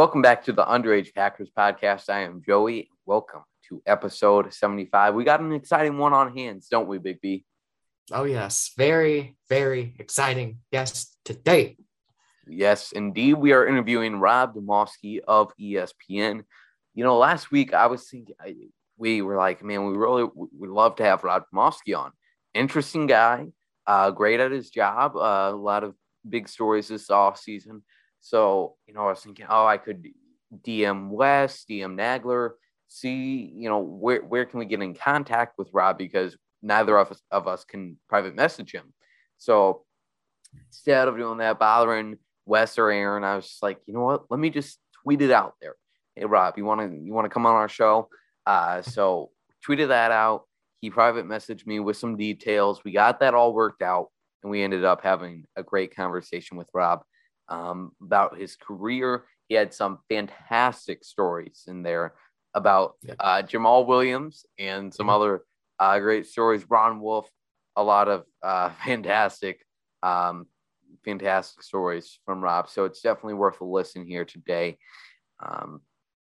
Welcome back to the Underage Packers podcast. I am Joey. Welcome to episode 75. We got an exciting one on hands, don't we, Big B? Oh, yes. Very, very exciting guest today. Yes, indeed. We are interviewing Rob Demovsky of ESPN. You know, last week I was thinking, I, we were like, man, we really would love to have Rob Demovsky on. Interesting guy, uh, great at his job, uh, a lot of big stories this off season. So, you know, I was thinking, oh, I could DM Wes, DM Nagler, see, you know, where, where can we get in contact with Rob because neither of us, of us can private message him. So instead of doing that, bothering Wes or Aaron, I was just like, you know what? Let me just tweet it out there. Hey Rob, you want to you want to come on our show? Uh, so tweeted that out. He private messaged me with some details. We got that all worked out, and we ended up having a great conversation with Rob um, about his career. He had some fantastic stories in there about uh, Jamaal Williams and some mm-hmm. other uh, great stories. Ron Wolf, a lot of uh, fantastic, um, fantastic stories from Rob. So it's definitely worth a listen here today. Um,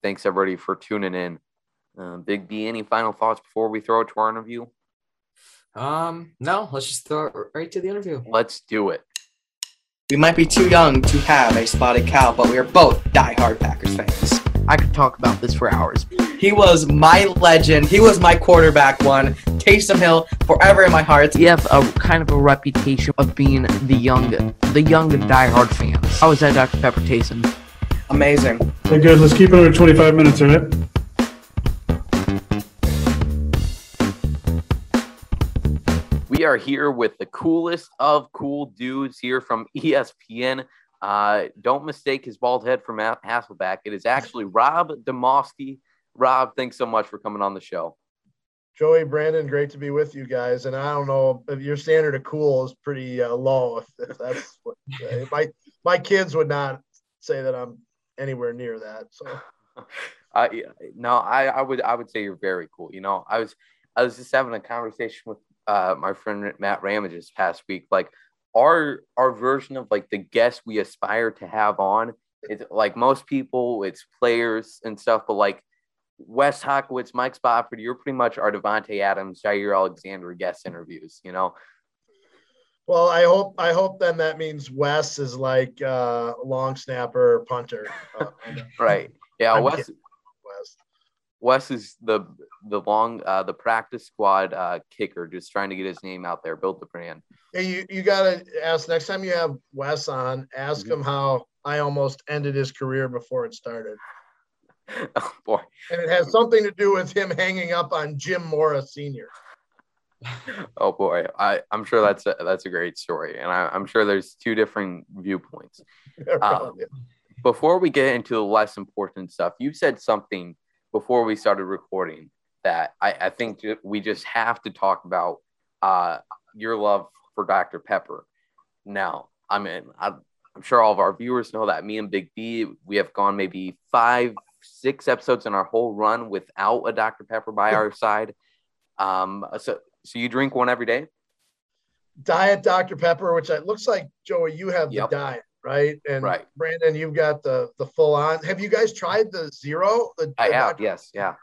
thanks everybody for tuning in. Uh, Big B, any final thoughts before we throw it to our interview? Um, no, let's just throw it right to the interview. Let's do it. We might be too young to have a spotted cow, but we are both die-hard Packers fans. I could talk about this for hours. He was my legend. He was my quarterback one. Taysom Hill forever in my heart. You have a kind of a reputation of being the young, the young diehard fans. How was that, Dr. Pepper Taysom? Amazing. Okay, good. Let's keep it under 25 minutes, all right? We are here with the coolest of cool dudes here from ESPN. Uh, don't mistake his bald head for Matt Hasselbeck. It is actually Rob Demovsky. Rob, thanks so much for coming on the show. Joey, Brandon, great to be with you guys. And I don't know if your standard of cool is pretty uh, low. If, if that's what uh, my my kids would not say that I'm anywhere near that. So, uh, no, I, I would I would say you're very cool. You know, I was I was just having a conversation with uh, my friend Matt Ramage this past week. Like our our version of like the guests we aspire to have on is like most people, it's players and stuff, but like Wes Hodkiewicz, Mike Spofford, you're pretty much our Davante Adams, Jaire Alexander guest interviews, you know. Well, I hope I hope then that means Wes is like uh, long snapper punter. Uh, right. Yeah, Wes Wes is the the long uh, the practice squad uh, kicker, just trying to get his name out there, build the brand. Hey, you, you gotta ask next time you have Wes on, ask mm-hmm. him how I almost ended his career before it started. oh boy! And it has something to do with him hanging up on Jim Morris Senior. oh boy, I I'm sure that's a, that's a great story, and I, am sure there's two different viewpoints. um, before we get into the less important stuff, you said something before we started recording that I, I think we just have to talk about uh, your love for Dr. Pepper. Now, I mean, I'm sure all of our viewers know that me and Big B, we have gone maybe five, six episodes in our whole run without a Dr. Pepper by our side. Um, so, so you drink one every day? Diet Dr. Pepper, which it looks like Joey, you have yep. the diet right? And right. Brandon, you've got the the full on. Have you guys tried the zero? The, I have, yes, yeah.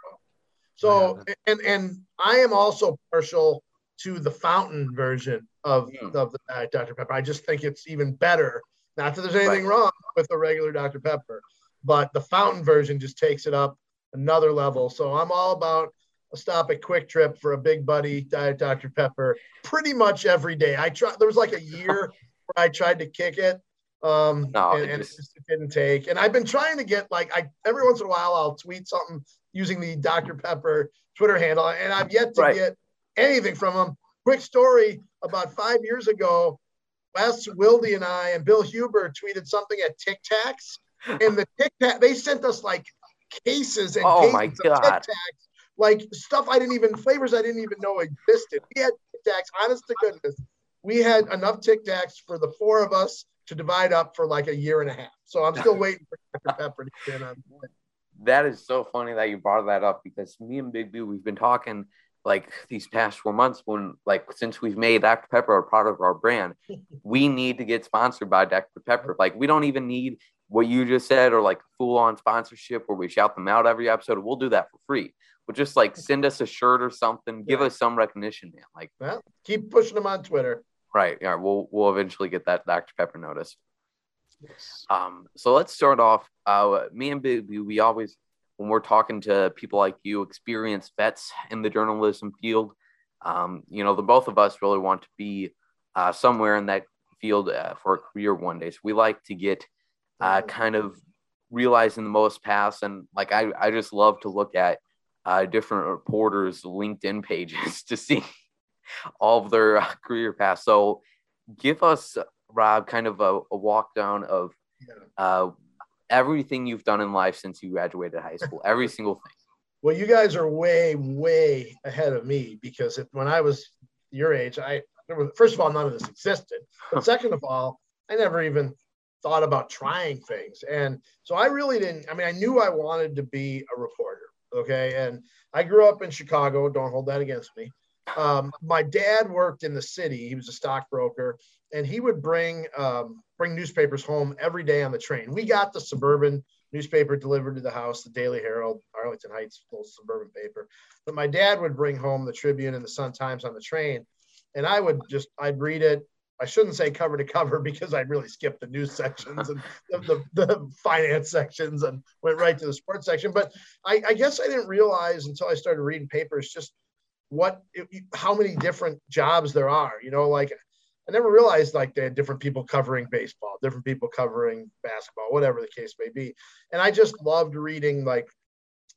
So and and I am also partial to the fountain version of mm. of the Dr Pepper. I just think it's even better. Not that there's anything right. wrong with the regular Dr Pepper, but the fountain version just takes it up another level. So I'm all about a stop at QuikTrip for a big buddy diet Dr Pepper pretty much every day. I tried. There was like a year where I tried to kick it, um, no, and, and it, just... it didn't take. And I've been trying to get like I every once in a while I'll tweet something using the Dr Pepper Twitter handle, and I've yet to right. get anything from them. Quick story: about five years ago, Wes Wildy and I and Bill Huber tweeted something at Tic Tacs, and the Tic Tac they sent us like cases and oh cases my god. Tic Tacs, like stuff I didn't even flavors I didn't even know existed. We had Tic Tacs, honest to goodness, we had enough Tic Tacs for the four of us to divide up for like a year and a half. So I'm still waiting for Dr. Pepper to get on. That is so funny that you brought that up because me and Big B, we've been talking like these past four months when like since we've made Dr. Pepper a part of our brand, we need to get sponsored by Dr. Pepper. Like we don't even need what you just said or like full on sponsorship where we shout them out every episode, we'll do that for free. But just like send us a shirt or something, give Yeah. us some recognition, man. Like, Well, keep pushing them on Twitter. Right, yeah, we'll we'll eventually get that Dr. Pepper notice. Yes. Um, so let's start off. Uh, me and Big, we always, when we're talking to people like you, experienced vets in the journalism field, um, you know, the both of us really want to be uh, somewhere in that field uh, for a career one day. So we like to get uh, kind of realizing the most paths, and like I, I just love to look at uh, different reporters' LinkedIn pages to see all of their uh, career paths. So give us Rob, kind of a, a walk down of uh, everything you've done in life since you graduated high school, every single thing. Well, you guys are way, way ahead of me because if, when I was your age, I first of all none of this existed, but second of all, I never even thought about trying things, and so I really didn't. I mean, I knew I wanted to be a reporter. Okay, and I grew up in Chicago. Don't hold that against me. Um, my dad worked in the city. He was a stockbroker, and he would bring um, bring newspapers home every day on the train. We got the suburban newspaper delivered to the house, the Daily Herald, Arlington Heights, little suburban paper. But my dad would bring home the Tribune and the Sun Times on the train, and I would just I'd read it. I shouldn't say cover to cover because I'd really skipped the news sections and the, the, the finance sections and went right to the sports section. But I, I guess I didn't realize until I started reading papers just what how many different jobs there are. You know, like I never realized like they had different people covering baseball, different people covering basketball, whatever the case may be. And I just loved reading like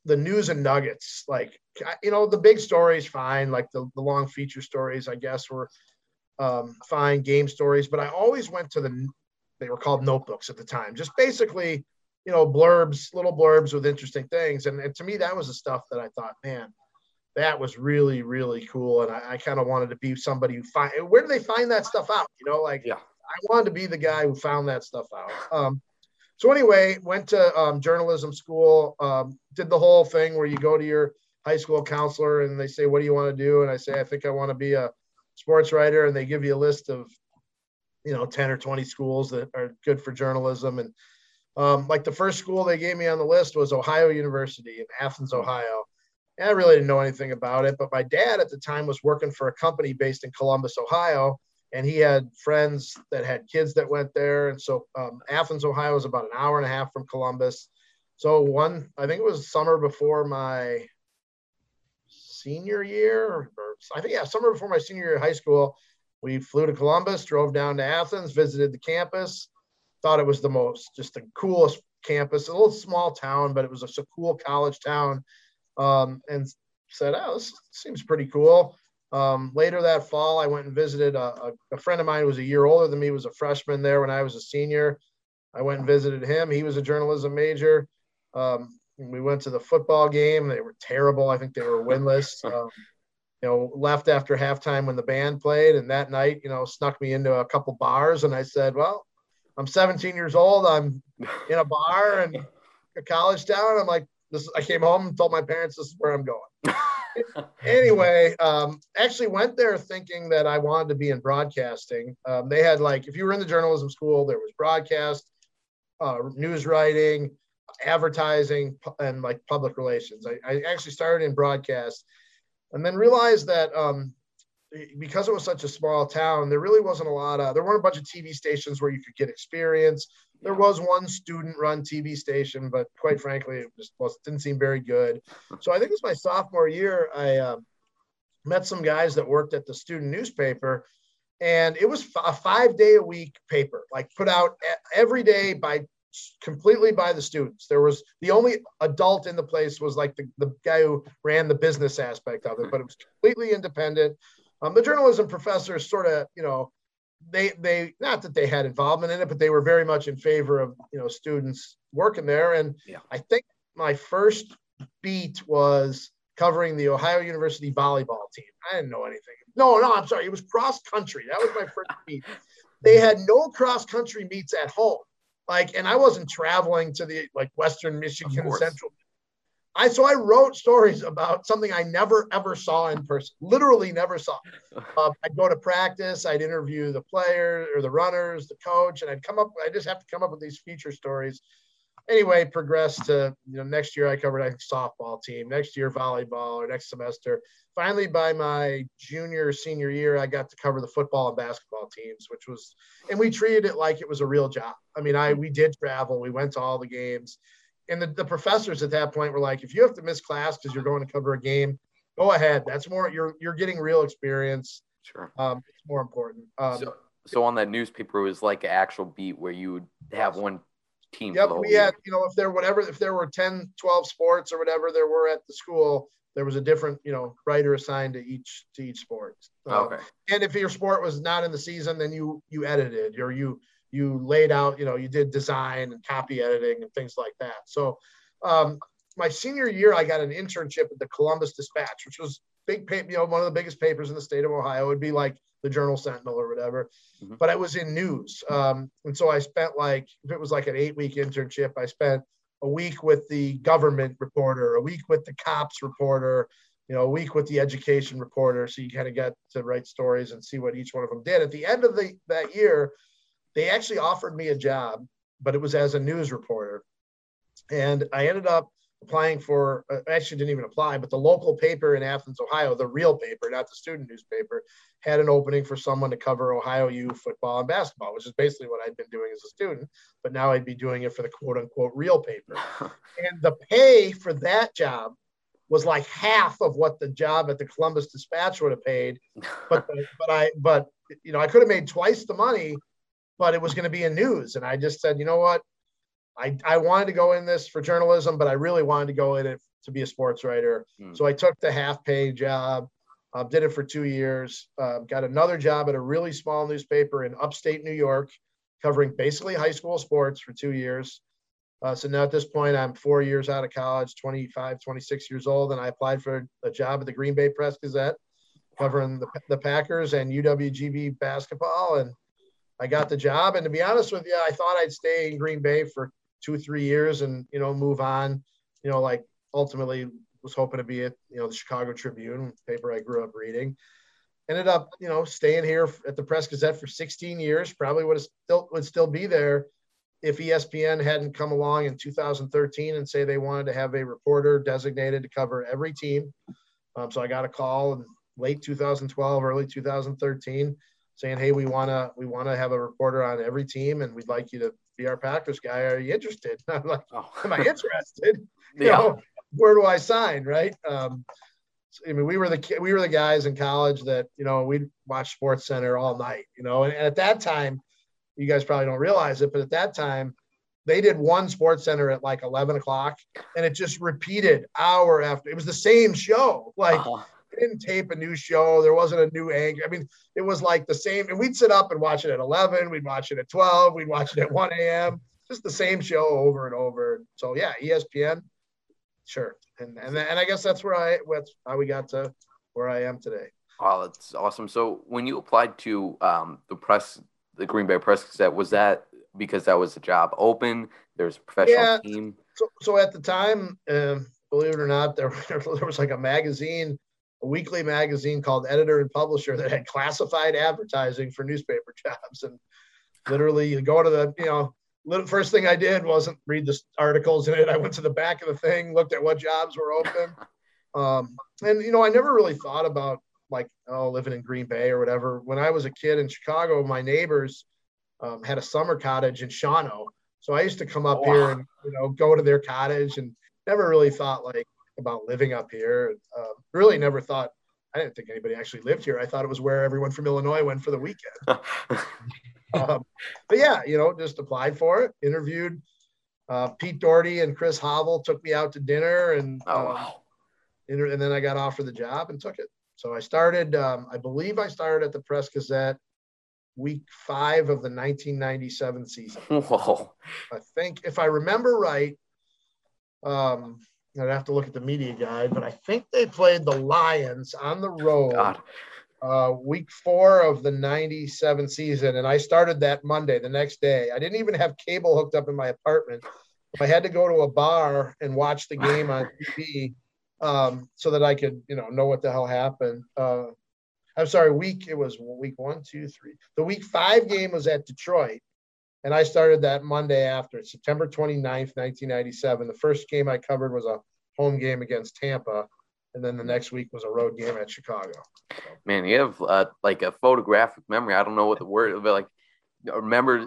the news and nuggets. Like, you know, the big stories, fine. Like the, the long feature stories, I guess, were um, fine game stories. But I always went to the, they were called notebooks at the time, just basically, you know, blurbs, little blurbs with interesting things. And, and to me, that was the stuff that I thought, man, that was really really cool and i, I kind of wanted to be somebody who find where do they find that stuff out you know like Yeah. i wanted to be the guy who found that stuff out. Um, so anyway went to um, journalism school um, did the whole thing where you go to your high school counselor and they say what do you want to do? And i say i think i want to be a sports writer and they give you a list of you know 10 or 20 schools that are good for journalism and um, like the first school they gave me on the list was ohio university in athens ohio and I really didn't know anything about it. But my dad at the time was working for a company based in Columbus, Ohio, and he had friends that had kids that went there. And so um, Athens, Ohio is about an hour and a half from Columbus. So one, I think it was summer before my senior year, or, I think yeah, summer before my senior year of high school, we flew to Columbus, drove down to Athens, visited the campus. Thought it was the most, just the coolest campus. A little small town, but it was a, a cool college town um, and said, "Oh, this seems pretty cool." Um, later that fall, I went and visited a, a, a, friend of mine who was a year older than me. Was a freshman there when I was a senior. I went and visited him. He was a journalism major. Um, we went to the football game. They were terrible. I think they were winless. Um, you know, left after halftime when the band played, and that night, you know, snuck me into a couple bars. And I said, "Well, I'm 17 years old. I'm in a bar in a college town. I'm like, this I came home and told my parents this is where I'm going. anyway, um, actually went there thinking that I wanted to be in broadcasting. Um, they had like if you were in the journalism school, there was broadcast, uh, news writing, advertising, and like public relations. I, I, actually started in broadcast, and then realized that um, because it was such a small town, there really wasn't a lot of there weren't a bunch of TV stations where you could get experience there was one student run TV station, but quite frankly, it just didn't seem very good. So I think it was my sophomore year. I uh, met some guys that worked at the student newspaper, and it was a five day a week paper, like put out every day by completely by the students. There was the only adult in the place was like the, the guy who ran the business aspect of it, but it was completely independent. Um, the journalism professors sort of, you know, they they not that they had involvement in it, but they were very much in favor of you know students working there. And yeah. I think my first beat was covering the Ohio University volleyball team. I didn't know anything. No, no, I'm sorry. It was cross country. That was my first beat. They had no cross country meets at home. Like, and I wasn't traveling to the like Western Michigan Central. I so I wrote stories about something I never ever saw in person. Literally never saw. Uh, I'd go to practice. I'd interview the players or the runners, the coach, and I'd come up. I just have to come up with these feature stories. Anyway, progressed to you know next year I covered a softball team. Next year volleyball or next semester. Finally, by my junior senior year, I got to cover the football and basketball teams, which was, and we treated it like it was a real job. I mean, I we did travel. We went to all the games and the, the professors at that point were like, if you have to miss class because you're going to cover a game, go ahead. That's more you're you're getting real experience. Sure. Um, it's more important. Um, so, so on that newspaper, it was like an actual beat where you would have one team. Yep. We had, you know, if there whatever, if there were 10, 12 sports or whatever there were at the school, there was a different, you know, writer assigned to each to each sport. Uh, okay. And if your sport was not in the season, then you you edited or you you laid out, you know, you did design and copy editing and things like that. So um, my senior year, I got an internship at the Columbus Dispatch, which was big paper, you know, one of the biggest papers in the state of Ohio. It would be like the Journal Sentinel or whatever, mm-hmm. but I was in news. Um, and so I spent like, if it was like an eight week internship, I spent a week with the government reporter, a week with the cops reporter, you know, a week with the education reporter. So you kind of get to write stories and see what each one of them did. At the end of the that year, they actually offered me a job, but it was as a news reporter. And I ended up applying for, uh, actually didn't even apply, but the local paper in Athens, Ohio, the real paper, not the student newspaper, had an opening for someone to cover Ohio U football and basketball, which is basically what I'd been doing as a student. But now I'd be doing it for the quote unquote real paper. and the pay for that job was like half of what the job at the Columbus Dispatch would have paid. But, but I, but, you know, I could have made twice the money but it was going to be in news. And I just said, you know what? I, I wanted to go in this for journalism, but I really wanted to go in it to be a sports writer. Mm. So I took the half pay job, uh, did it for two years, uh, got another job at a really small newspaper in upstate New York, covering basically high school sports for two years. Uh, so now at this point, I'm four years out of college, 25, 26 years old, and I applied for a job at the Green Bay Press Gazette, covering the, the Packers and UWGB basketball. And I got the job. And to be honest with you, I thought I'd stay in Green Bay for two, three years and, you know, move on, you know, like ultimately was hoping to be at, you know, the Chicago Tribune paper I grew up reading. Ended up, you know, staying here at the Press Gazette for 16 years, probably would have still would still be there if ESPN hadn't come along in 2013 and say they wanted to have a reporter designated to cover every team. Um, so I got a call in late 2012, early 2013 saying, "Hey, we want to we want to have a reporter on every team, and we'd like you to be our Packers guy. Are you interested?" I'm like, oh. "Am I interested? you know, where do I sign?" Right? Um, I mean, we were the we were the guys in college that you know we'd watch Sports Center all night. You know, and, and at that time, you guys probably don't realize it, but at that time, they did one sports center at like 11 o'clock and it just repeated hour after it was the same show like uh-huh didn't tape a new show. There wasn't a new anchor. I mean, it was like the same. And we'd sit up and watch it at 11. We'd watch it at 12. We'd watch it at 1 a.m. Just the same show over and over. So yeah, ESPN, sure. And and and I guess that's where I that's how we got to where I am today. Oh, that's awesome. So when you applied to um, the press, the Green Bay Press Gazette, was that because that was a job open? There's a professional yeah, team. So, so at the time, uh, believe it or not, there, there was like a magazine a weekly magazine called Editor and Publisher that had classified advertising for newspaper jobs. And literally, you go to the, you know, first thing I did wasn't read the articles in it. I went to the back of the thing, looked at what jobs were open. Um, and, you know, I never really thought about like, oh, living in Green Bay or whatever. When I was a kid in Chicago, my neighbors um, had a summer cottage in Shawano. So I used to come up wow. here and, you know, go to their cottage and never really thought like, about living up here. Uh, really never thought, I didn't think anybody actually lived here. I thought it was where everyone from Illinois went for the weekend. um, but yeah, you know, just applied for it, interviewed. Uh, Pete Dougherty and Chris Havel took me out to dinner, and oh, um, wow. and then I got offered the job and took it. So I started, um, I believe I started at the Press Gazette week five of the 1997 season. Whoa. I think, if I remember right, um, I'd have to look at the media guide, but I think they played the Lions on the road. Uh, week four of the 97 season. And I started that Monday, the next day. I didn't even have cable hooked up in my apartment. I had to go to a bar and watch the game on TV um, so that I could, you know, know what the hell happened. Uh, I'm sorry, week it was week one, two, three. The week five game was at Detroit, and I started that Monday after September 29th, 1997. The first game I covered was a home game against Tampa, and then the next week was a road game at Chicago. Man, you have uh, like a photographic memory. I don't know what the word, but like remember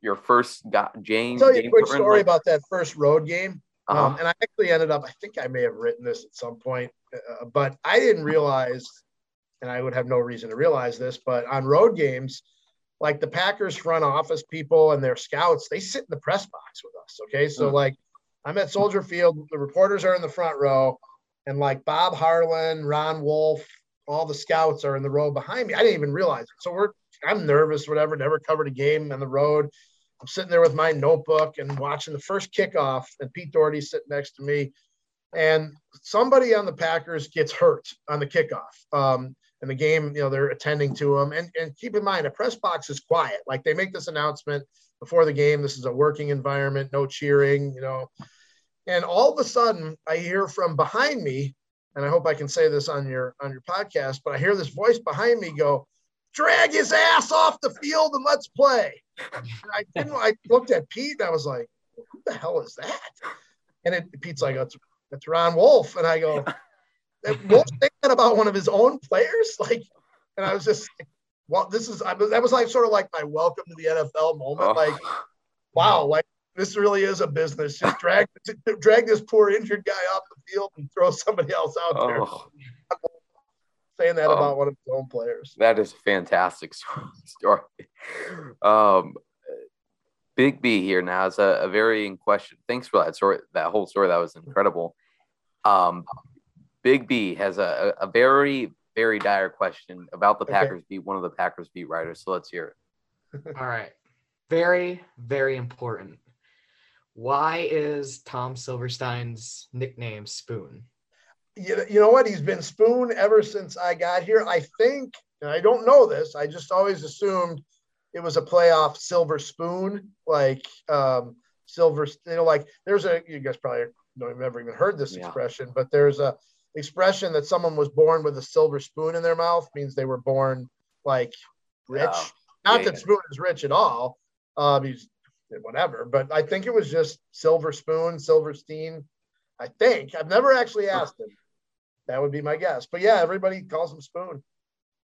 your first got James. I'll tell you a quick story like, about that first road game. Uh-huh. Um, and I actually ended up, I think I may have written this at some point, uh, but I didn't realize, and I would have no reason to realize this, but on road games, like the Packers front office people and their scouts, they sit in the press box with us. Okay. So, mm-hmm. like, I'm at Soldier Field, the reporters are in the front row, and like Bob Harlan, Ron Wolf, all the scouts are in the row behind me. I didn't even realize it. So we're I'm nervous, whatever, never covered a game on the road. I'm sitting there with my notebook and watching the first kickoff, and Pete Dougherty's sitting next to me. And somebody on the Packers gets hurt on the kickoff. Um, and the game, you know, they're attending to him. And, and keep in mind, a press box is quiet. Like they make this announcement before the game. This is a working environment, no cheering, you know. And all of a sudden, I hear from behind me, and I hope I can say this on your on your podcast, but I hear this voice behind me go, drag his ass off the field and let's play. And I didn't. I looked at Pete and I was like, "Who the hell is that?" And it, Pete's like, "That's that's Ron Wolf," and I go, "Wolf saying that about one of his own players?" Like, and I was just like, "Well, this is." I, that was like sort of like my welcome to the NFL moment. Oh. Like, wow, like this really is a business. Just drag drag this poor injured guy off the field and throw somebody else out oh. there saying that um, about one of his own players. That is a fantastic story. Um, Big B here now is a, a varying question. Thanks for that story, that whole story. That was incredible. Um, Big B has a, a very, very dire question about the Packers okay. beat one of the Packers beat writers. So let's hear it. All right. Very, very important. Why is Tom Silverstein's nickname Spoon? you, you know what? He's been Spoon ever since I got here. I think, and I don't know this, I just always assumed it was a playoff silver spoon, like um, silver, you know, like there's a, you guys probably don't never even heard this yeah. expression, but there's a expression that someone was born with a silver spoon in their mouth means they were born like rich. Yeah. Not yeah, that Spoon is rich at all. Um, he's whatever, but I think it was just Silver Spoon, Silverstein. I think I've never actually asked him. That would be my guess. But yeah, everybody calls him Spoon.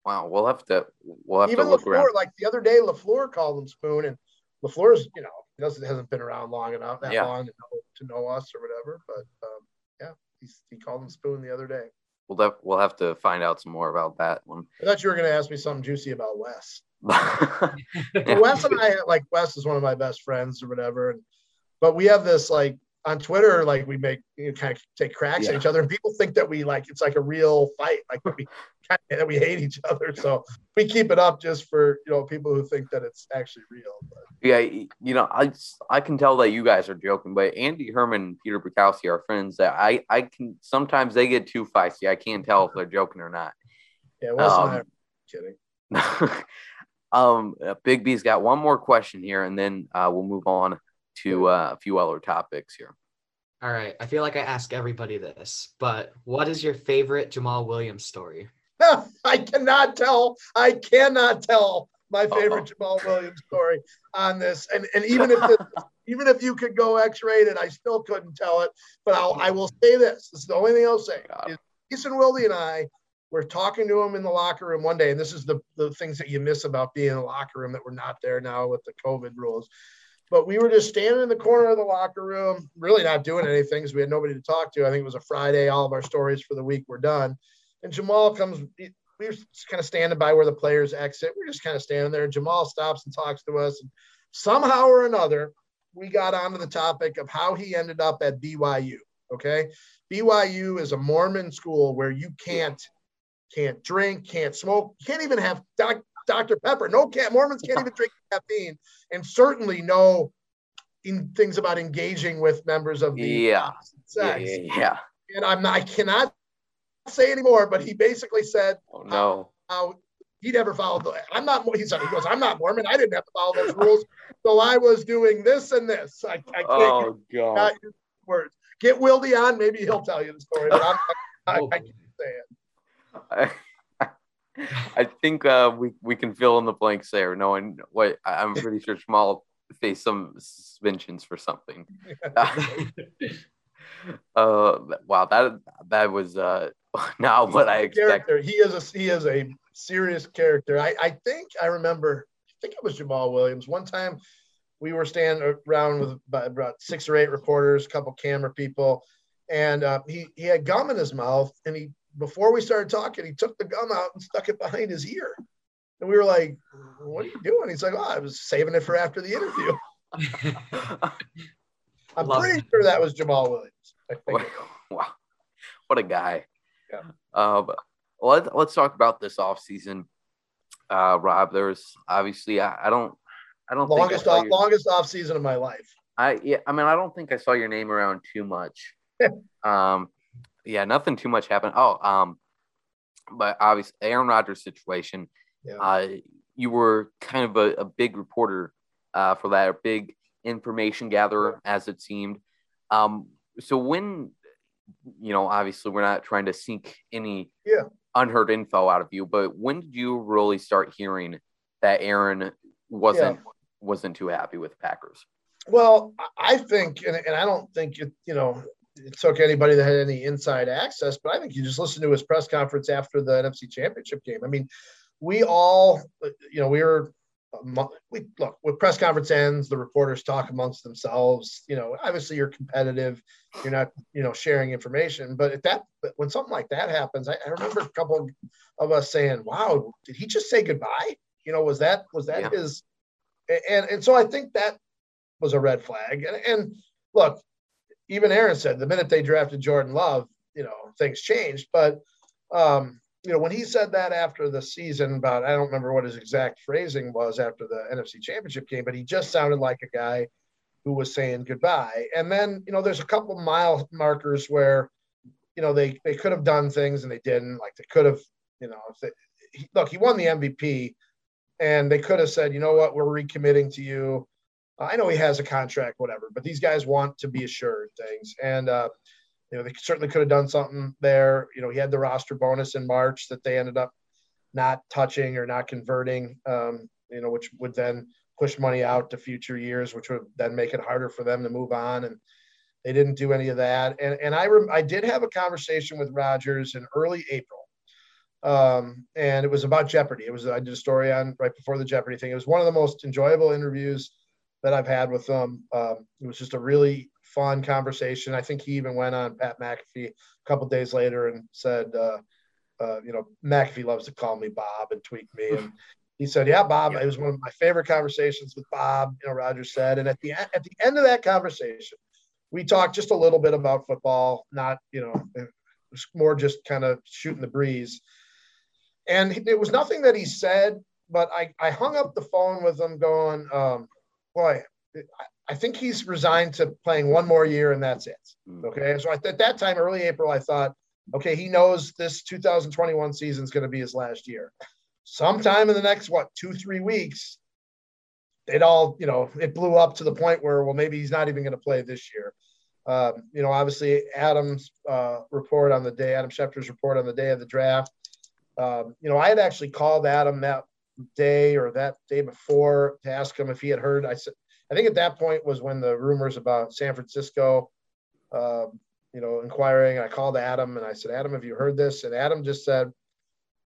Wow, we'll have to we'll have even to look LaFleur, around. like the other day, LaFleur called him Spoon, and LaFleur's you know doesn't hasn't been around long enough that yeah. long to know, to know, us or whatever. But um, yeah, he's, he called him Spoon the other day. We'll def- we'll have to find out some more about that one. I thought you were going to ask me something juicy about Wes. Wes and I like Wes is one of my best friends or whatever, and but we have this like on Twitter, like we make you know, kind of take cracks yeah. at each other, and people think that we like it's like a real fight, like we that we hate each other. So we keep it up just for you know people who think that it's actually real. But. Yeah, you know, I I can tell that you guys are joking, but Andy Herman and Peter Bukowski are friends that I I can sometimes they get too feisty. I can't tell if they're joking or not. Yeah, Wes um, and kidding. um, Big B's got one more question here, and then uh, we'll move on to uh, a few other topics here. All right. I feel like I ask everybody this, but what is your favorite Jamaal Williams story? I cannot tell. I cannot tell my favorite Uh-oh. Jamaal Williams story on this. And and even if this, even if you could go X-rated, I still couldn't tell it. But I'll I will say this. This is the only thing I'll say. Is Jason Wilde and I were talking to him in the locker room one day, and this is the the things that you miss about being in the locker room that we're not there now with the COVID rules. But we were just standing in the corner of the locker room, really not doing anything because we had nobody to talk to. I think it was a Friday. All of our stories for the week were done. And Jamaal comes, we are just kind of standing by where the players exit. We are just kind of standing there. Jamaal stops and talks to us. And somehow or another, we got onto the topic of how he ended up at BYU. Okay. BYU is a Mormon school where you can't can't drink, can't smoke, can't even have doc, Dr. Pepper. No cat Mormons can't even drink caffeine, and certainly no in things about engaging with members of the yeah. sex. Yeah, yeah, yeah. And I'm not, I cannot say anymore, but he basically said, "Oh no." How he never followed the. I'm not. He said he goes. I'm not Mormon. I didn't have to follow those rules, so I was doing this and this. I, I can't Oh God. not use words. Get Wildy on. Maybe he'll tell you the story. But I'm, I, Oh, I can't say it. I, I think uh, we we can fill in the blanks there. Knowing what I- I'm pretty sure Jamaal faced some suspensions for something. uh, wow, that that was uh, not what I expected. Character. He is a he is a serious character. I I think I remember. I think it was Jamaal Williams. One time, we were standing around with about, about six or eight reporters, a couple camera people, and uh, he he had gum in his mouth, and he before we started talking, he took the gum out and stuck it behind his ear. And we were like, "What are you doing?" He's like, "Oh, I was saving it for after the interview." I'm Love pretty it. sure that was Jamaal Williams. I think. wow, what a guy. Yeah. Uh, let, let's talk about this offseason. Uh, Rob, there's obviously I, I don't I don't longest think I, off, your, longest off season of my life. I yeah I mean I don't think I saw your name around too much. um, yeah, nothing too much happened. Oh, um, but obviously Aaron Rodgers situation. Yeah. Uh, you were kind of a, a big reporter uh, for that, a big information gatherer, as it seemed. Um, so when, you know, obviously we're not trying to seek any Yeah. unheard info out of you, but when did you really start hearing that Aaron wasn't wasn't too happy with the Packers? Well, I- think, and, and I don't think it, you know, it took anybody that had any inside access, but I think you just listen to his press conference after the NFC Championship game. I mean, we all, you know, we were, we look when press conference ends, the reporters talk amongst themselves. You know, obviously you're competitive, you're not, you know, sharing information. But at that, but when something like that happens, I, I remember a couple of us saying, "Wow, did he just say goodbye?" You know, was that was that Yeah. his? And and so I think that was a red flag. And, and look, even Aaron said the minute they drafted Jordan Love, you know, things changed. But um, you know, when he said that after the season, about I don't remember what his exact phrasing was after the NFC Championship game, but he just sounded like a guy who was saying goodbye. And then, you know, there's a couple of mile markers where, you know, they they could have done things and they didn't. Like they could have, you know, if they, he, look, he won the MVP, and they could have said, you know what, we're recommitting to you. I know he has a contract, whatever, but these guys want to be assured things. And, uh, you know, they certainly could have done something there. You know, he had the roster bonus in March that they ended up not touching or not converting, um, you know, which would then push money out to future years, which would then make it harder for them to move on. And they didn't do any of that. And, and I, rem- I did have a conversation with Rodgers in early April. Um, and it was about Jeopardy. It was, I did a story on right before the Jeopardy thing. It was one of the most enjoyable interviews that I've had with them. Um, it was just a really fun conversation. I think he even went on Pat McAfee a couple days later and said, uh, uh, you know, McAfee loves to call me Bob and tweak me. And he said, yeah, Bob, it was one of my favorite conversations with Bob, you know, Roger said. And at the, at the end of that conversation, we talked just a little bit about football, not, you know, it was more just kind of shooting the breeze. And it was nothing that he said, but I, I hung up the phone with him going, um, boy, I- think he's resigned to playing one more year and that's it. Mm. Okay. So at that time, early April, I thought, okay, he knows this 2021 season is going to be his last year. Sometime in the next, what, two, three weeks, it all, you know, it blew up to the point where, well, maybe he's not even going to play this year. Um, you know, obviously, Adam's uh, report on the day, Adam Schefter's report on the day of the draft. Um, you know, I had actually called Adam that day or that day before to ask him if he had heard. I said, I think at that point was when the rumors about San Francisco, um, you know, inquiring. I called Adam and I said, Adam, have you heard this? And Adam just said,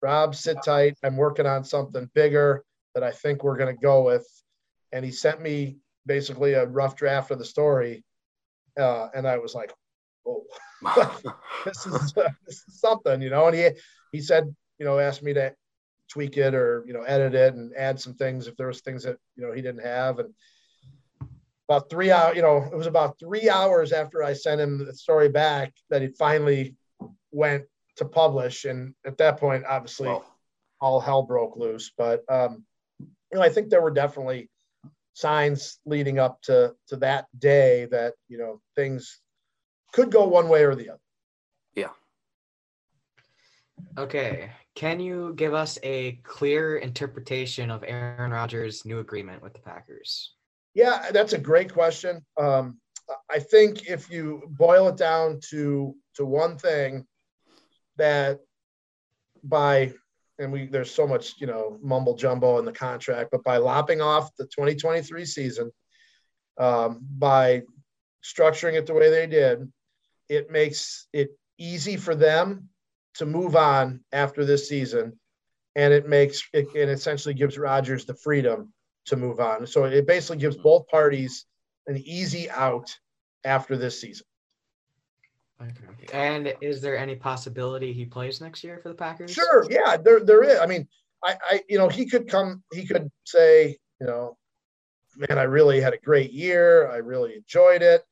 Rob, sit tight. I'm working on something bigger that I think we're going to go with. And he sent me basically a rough draft of the story. Uh, and I was like, oh, this is, this is something, you know. And he, he said, you know, asked me to tweak it or, you know, edit it and add some things if there was things that, you know, he didn't have. And, about three hours, you know, it was about three hours after I sent him the story back that he finally went to publish. And at that point, obviously, all hell broke loose. But um, you know, I think there were definitely signs leading up to to that day that you know things could go one way or the other. Yeah. Okay. Can you give us a clear interpretation of Aaron Rodgers' new agreement with the Packers? Yeah, that's a great question. Um, I think if you boil it down to to one thing, that by and we there's so much you know mumble jumbo in the contract, but by lopping off the 2023 season, um, by structuring it the way they did, it makes it easy for them to move on after this season, and it makes it, it essentially gives Rodgers the freedom to move on. So it basically gives both parties an easy out after this season. Okay. And is there any possibility he plays next year for the Packers? Sure. Yeah, there there is. I mean, I, I you know, he could come, he could say, you know, man, I really had a great year. I really enjoyed it.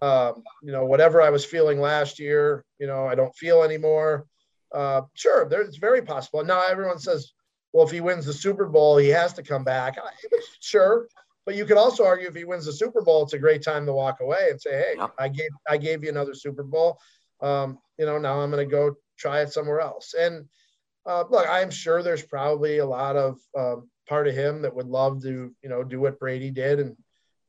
Um, you know, whatever I was feeling last year, you know, I don't feel anymore. Uh, sure, there's very possible. Now everyone says, well, if he wins the Super Bowl, he has to come back. I, sure, but you could also argue if he wins the Super Bowl, it's a great time to walk away and say, "Hey, yeah. I gave I gave you another Super Bowl. Um, you know, now I'm going to go try it somewhere else." And uh, look, I'm sure there's probably a lot of um, part of him that would love to, you know, do what Brady did and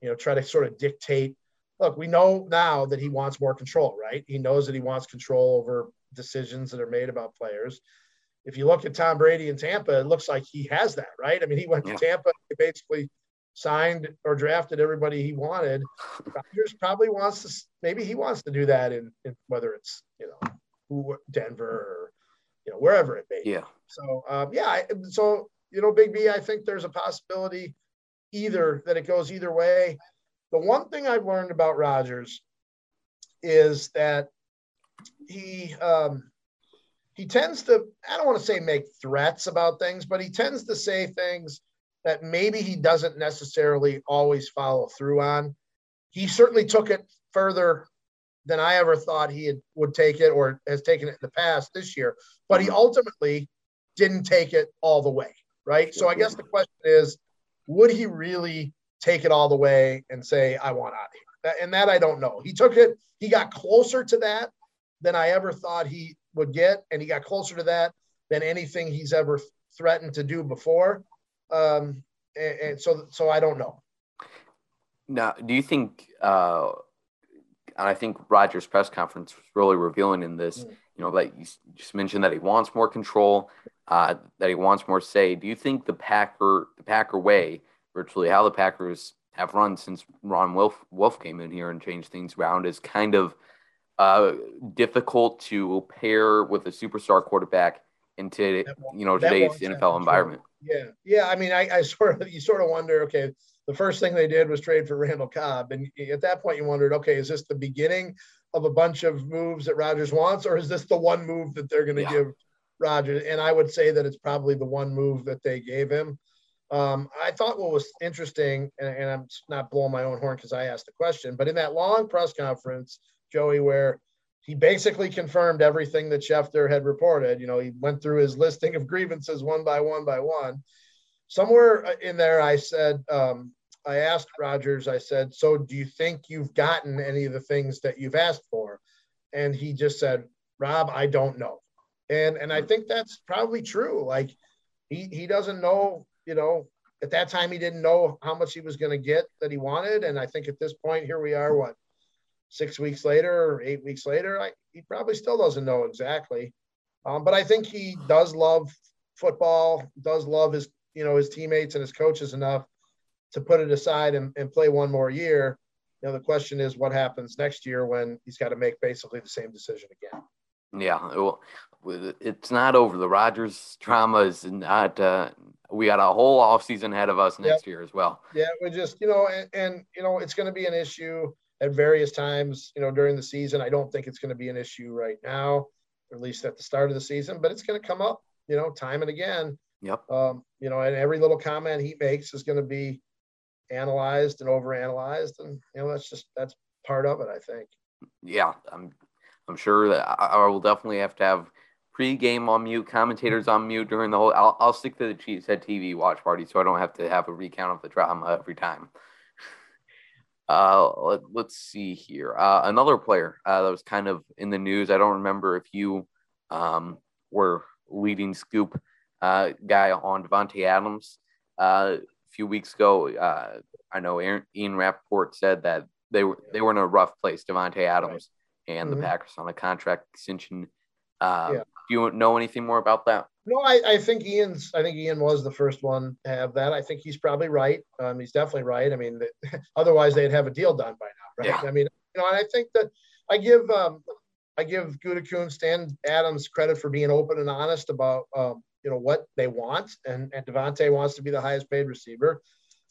you know try to sort of dictate. Look, we know now that he wants more control, right? He knows that he wants control over decisions that are made about players. If you look at Tom Brady in Tampa, it looks like he has that, right? I mean, he went yeah. to Tampa, he basically signed or drafted everybody he wanted. Rodgers probably wants to, maybe he wants to do that in, in whether it's, you know, Denver or, you know, wherever it may be. Yeah. So, um, yeah. So, you know, Big B, I think there's a possibility either that it goes either way. The one thing I've learned about Rodgers is that he, um, he tends to, I don't want to say make threats about things, but he tends to say things that maybe he doesn't necessarily always follow through on. He certainly took it further than I ever thought he had, would take it or has taken it in the past this year, but he mm-hmm. ultimately didn't take it all the way, right? So I guess the question is, would he really take it all the way and say, I want out of here? And that I don't know. He took it, he got closer to that than I ever thought he would get, and he got closer to that than anything he's ever threatened to do before. Um, and, and so, so I don't know. Now, do you think? Uh, and I think Rodgers' press conference was really revealing in this. Mm. You know, like you just mentioned that he wants more control, uh, that he wants more say. Do you think the Packer, the Packer way, virtually how the Packers have run since Ron Wolf, Wolf came in here and changed things around, is kind of uh, difficult to pair with a superstar quarterback into you know today's NFL environment. Yeah, yeah. I mean, I, I sort of you sort of wonder. Okay, the first thing they did was trade for Randall Cobb, and at that point you wondered, okay, is this the beginning of a bunch of moves that Rodgers wants, or is this the one move that they're going to yeah. give Rodgers? And I would say that it's probably the one move that they gave him. Um, I thought what was interesting, and, and I'm not blowing my own horn because I asked the question, but in that long press conference, Joey, where he basically confirmed everything that Schefter had reported. You know, he went through his listing of grievances one by one by one. Somewhere in there, I said, um, I asked Rodgers, I said, So do you think you've gotten any of the things that you've asked for? And he just said, Rob, I don't know. And and I think that's probably true. Like he he doesn't know, you know, at that time he didn't know how much he was going to get that he wanted. And I think at this point, here we are, what, six weeks later or eight weeks later, I, he probably still doesn't know exactly. Um, but I think he does love football, does love his, you know, his teammates and his coaches enough to put it aside and, and play one more year. You know, the question is what happens next year when he's got to make basically the same decision again. Yeah, well, it's not over. The Rodgers drama is not. Uh, we got a whole off season ahead of us next year as well. Yeah, we just you know, and, and you know, it's going to be an issue at various times, you know, during the season. I don't think it's going to be an issue right now, or at least at the start of the season, but it's going to come up, you know, time and again. Yep. Um, you know, and every little comment he makes is going to be analyzed and overanalyzed, and you know, that's just that's part of it, I think. Yeah, I'm I'm sure that I will definitely have to have pre-game on mute, commentators on mute during the whole. I'll, I'll stick to the Cheesehead TV watch party, so I don't have to have a recount of the drama every time. Uh, let, us see here. Uh, another player uh, that was kind of in the news. I don't remember if you um, were leading scoop uh, guy on Davante Adams. Uh, a few weeks ago, uh, I know Aaron, Ian Rapoport said that they were they were in a rough place. Davante Adams right. and mm-hmm. the Packers on a contract extension. Uh, yeah. Do you know anything more about that? No, I, I think Ian's. I think Ian was the first one to have that. I think he's probably right. Um, he's definitely right. I mean, otherwise they'd have a deal done by now, right? Yeah. I mean, you know, and I think that I give um, I give Gutekunst, Stan Adams credit for being open and honest about um, you know what they want, and and Davante wants to be the highest paid receiver.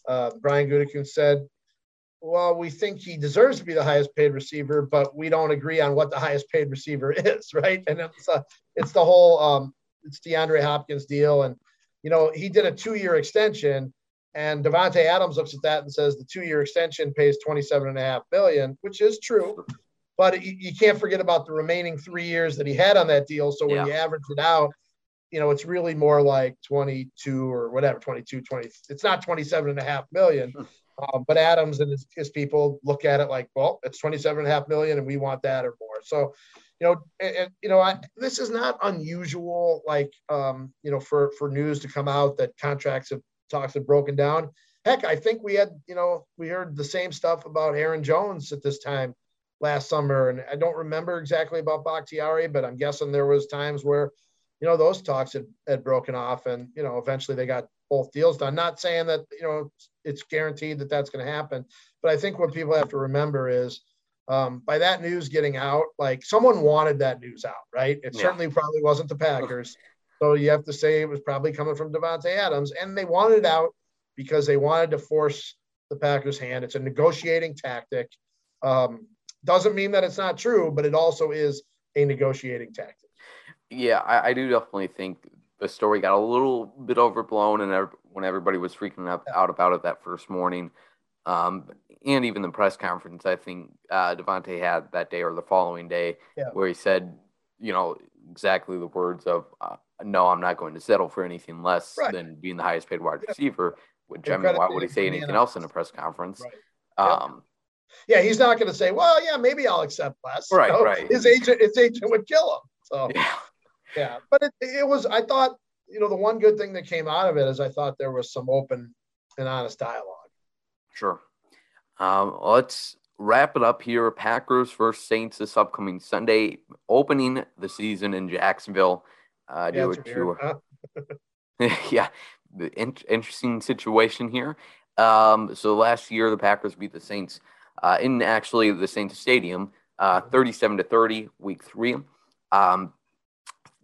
Uh, Brian Gutekunst said, "Well, we think he deserves to be the highest paid receiver, but we don't agree on what the highest paid receiver is, right?" And it's uh, it's the whole um, it's DeAndre Hopkins deal, and you know he did a two-year extension, and Davante Adams looks at that and says the two-year extension pays twenty-seven and a half billion, which is true, but you, you, can't forget about the remaining three years that he had on that deal. So when yeah. you average it out, you know it's really more like 22 or whatever, 22, 20. It's not 27 and a half million. Hmm. Um, but Adams and his, his, people look at it like, well, it's 27 and a half million and we want that or more. So you know, and, you know, I, this is not unusual, like, um, you know, for for news to come out that contracts have talks have broken down. Heck, I think we had, you know, we heard the same stuff about Aaron Jones at this time last summer, and I don't remember exactly about Bakhtiari, but I'm guessing there was times where, you know, those talks had, had broken off, and you know, eventually they got both deals done. Not saying that you know it's guaranteed that that's going to happen, but I think what people have to remember is um, by that news getting out, like someone wanted that news out, right? It yeah. certainly probably wasn't the Packers. So you have to say it was probably coming from Davante Adams, and they wanted it out because they wanted to force the Packers' hand. It's a negotiating tactic. Um, doesn't mean that it's not true, but it also is a negotiating tactic. Yeah, I, I do definitely think the story got a little bit overblown, and when everybody was freaking out about it that first morning. Um, and even the press conference, I think uh, Davante had that day or the following day, yeah. where he said, you know, exactly the words of, uh, "No, I'm not going to settle for anything less right. than being the highest paid wide receiver." Which I mean, why would he say anything else in a press conference? Right. Um, yeah. yeah, he's not going to say, "Well, yeah, maybe I'll accept less." Right, you know? right. His agent, his agent would kill him. So, yeah, yeah. But it, it was. I thought, you know, the one good thing that came out of it is I thought there was some open and honest dialogue. Sure. Um, let's wrap it up here. Packers versus Saints this upcoming Sunday, opening the season in Jacksonville. Uh, yeah, to, huh? yeah, in- interesting situation here. Um, so last year the Packers beat the Saints uh, in actually the Saints Stadium, uh, 37 to 30, week three. Um,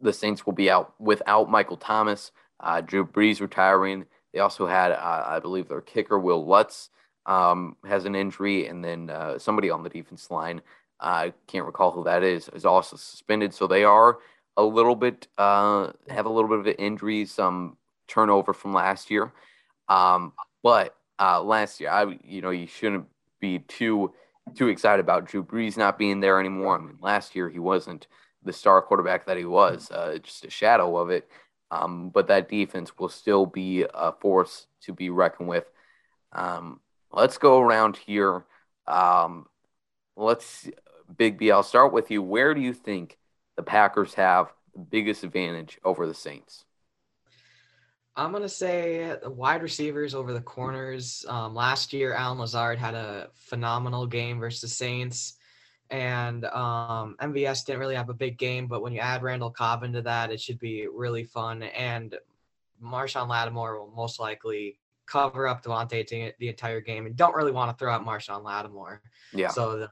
the Saints will be out without Michael Thomas, uh, Drew Brees retiring. They also had, uh, I believe, their kicker Wil Lutz um, has an injury, and then uh, somebody on the defense line, I can't recall who that is, is also suspended. So they are a little bit uh, have a little bit of an injury, some turnover from last year. Um, but uh, last year, I you know you shouldn't be too too excited about Drew Brees not being there anymore. I mean, last year he wasn't the star quarterback that he was, uh, just a shadow of it. Um, but that defense will still be a force to be reckoned with. Um, let's go around here. Um, let's, Big B, I'll start with you. Where do you think the Packers have the biggest advantage over the Saints? I'm gonna say the wide receivers over the corners. Um, last year, Allen Lazard had a phenomenal game versus the Saints, and um, MVS didn't really have a big game. But when you add Randall Cobb into that, it should be really fun. And Marshon Lattimore will most likely cover up Davante the entire game and don't really want to throw out Marshon Lattimore. Yeah. So the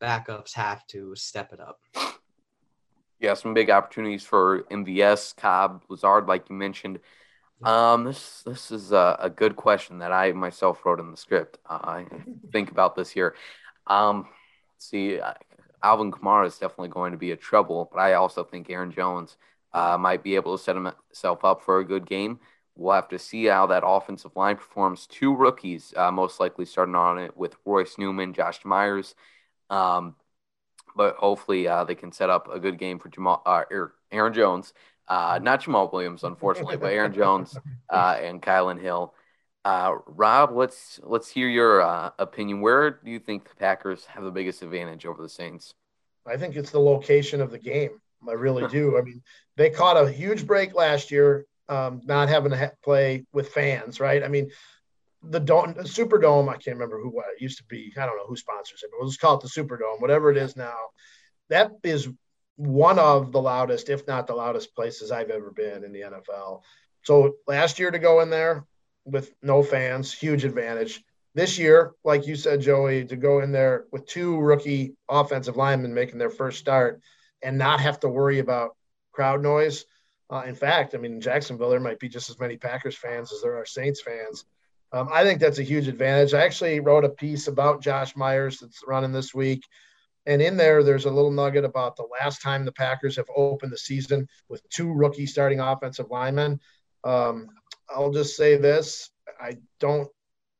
backups have to step it up. Yeah, some big opportunities for MVS, Cobb, Lazard, like you mentioned. Um, this this is a, a good question that I myself wrote in the script. Uh, I think about this here. Um, see, Alvin Kamara is definitely going to be a trouble, but I also think Aaron Jones uh, might be able to set himself up for a good game. We'll have to see how that offensive line performs. Two rookies, uh, most likely starting on it with Royce Newman, Josh Myers. Um, but hopefully uh, they can set up a good game for Jamaal, uh, Aaron Jones. Uh, not Jamaal Williams, unfortunately, but Aaron Jones uh, and Kylin Hill. Uh, Rob, let's let's hear your opinion. Where do you think the Packers have the biggest advantage over the Saints? I think it's the location of the game. I really do. I mean, they caught a huge break last year, um, not having to ha- play with fans, right? I mean, the Dome, Superdome, I can't remember who it used to be. I don't know who sponsors it, but we'll just call it the Superdome, whatever it is now. That is one of the loudest, if not the loudest places I've ever been in the NFL. So last year to go in there with no fans, huge advantage. This year, like you said, Joey, to go in there with two rookie offensive linemen making their first start and not have to worry about crowd noise. Uh, in fact, I mean, in Jacksonville, there might be just as many Packers fans as there are Saints fans. Um, I think that's a huge advantage. I actually wrote a piece about Josh Myers that's running this week. And in there, there's a little nugget about the last time the Packers have opened the season with two rookie starting offensive linemen. Um, I'll just say this I don't,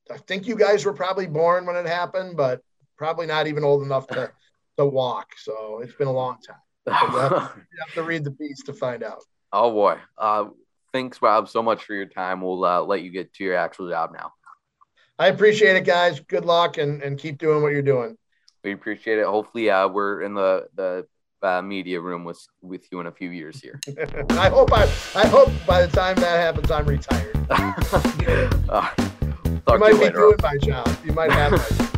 I think you guys were probably born when it happened, but probably not even old enough to, to walk. So it's been a long time. You have, you have to read the piece to find out. Oh boy. Uh, thanks, Rob, so much for your time. We'll uh, let you get to your actual job now. I appreciate it, guys. Good luck and, and keep doing what you're doing. We appreciate it. Hopefully, uh, we're in the the uh, media room with with you in a few years here. I hope I I hope by the time that happens, I'm retired. uh, you might you be later. doing my job. You might have my job.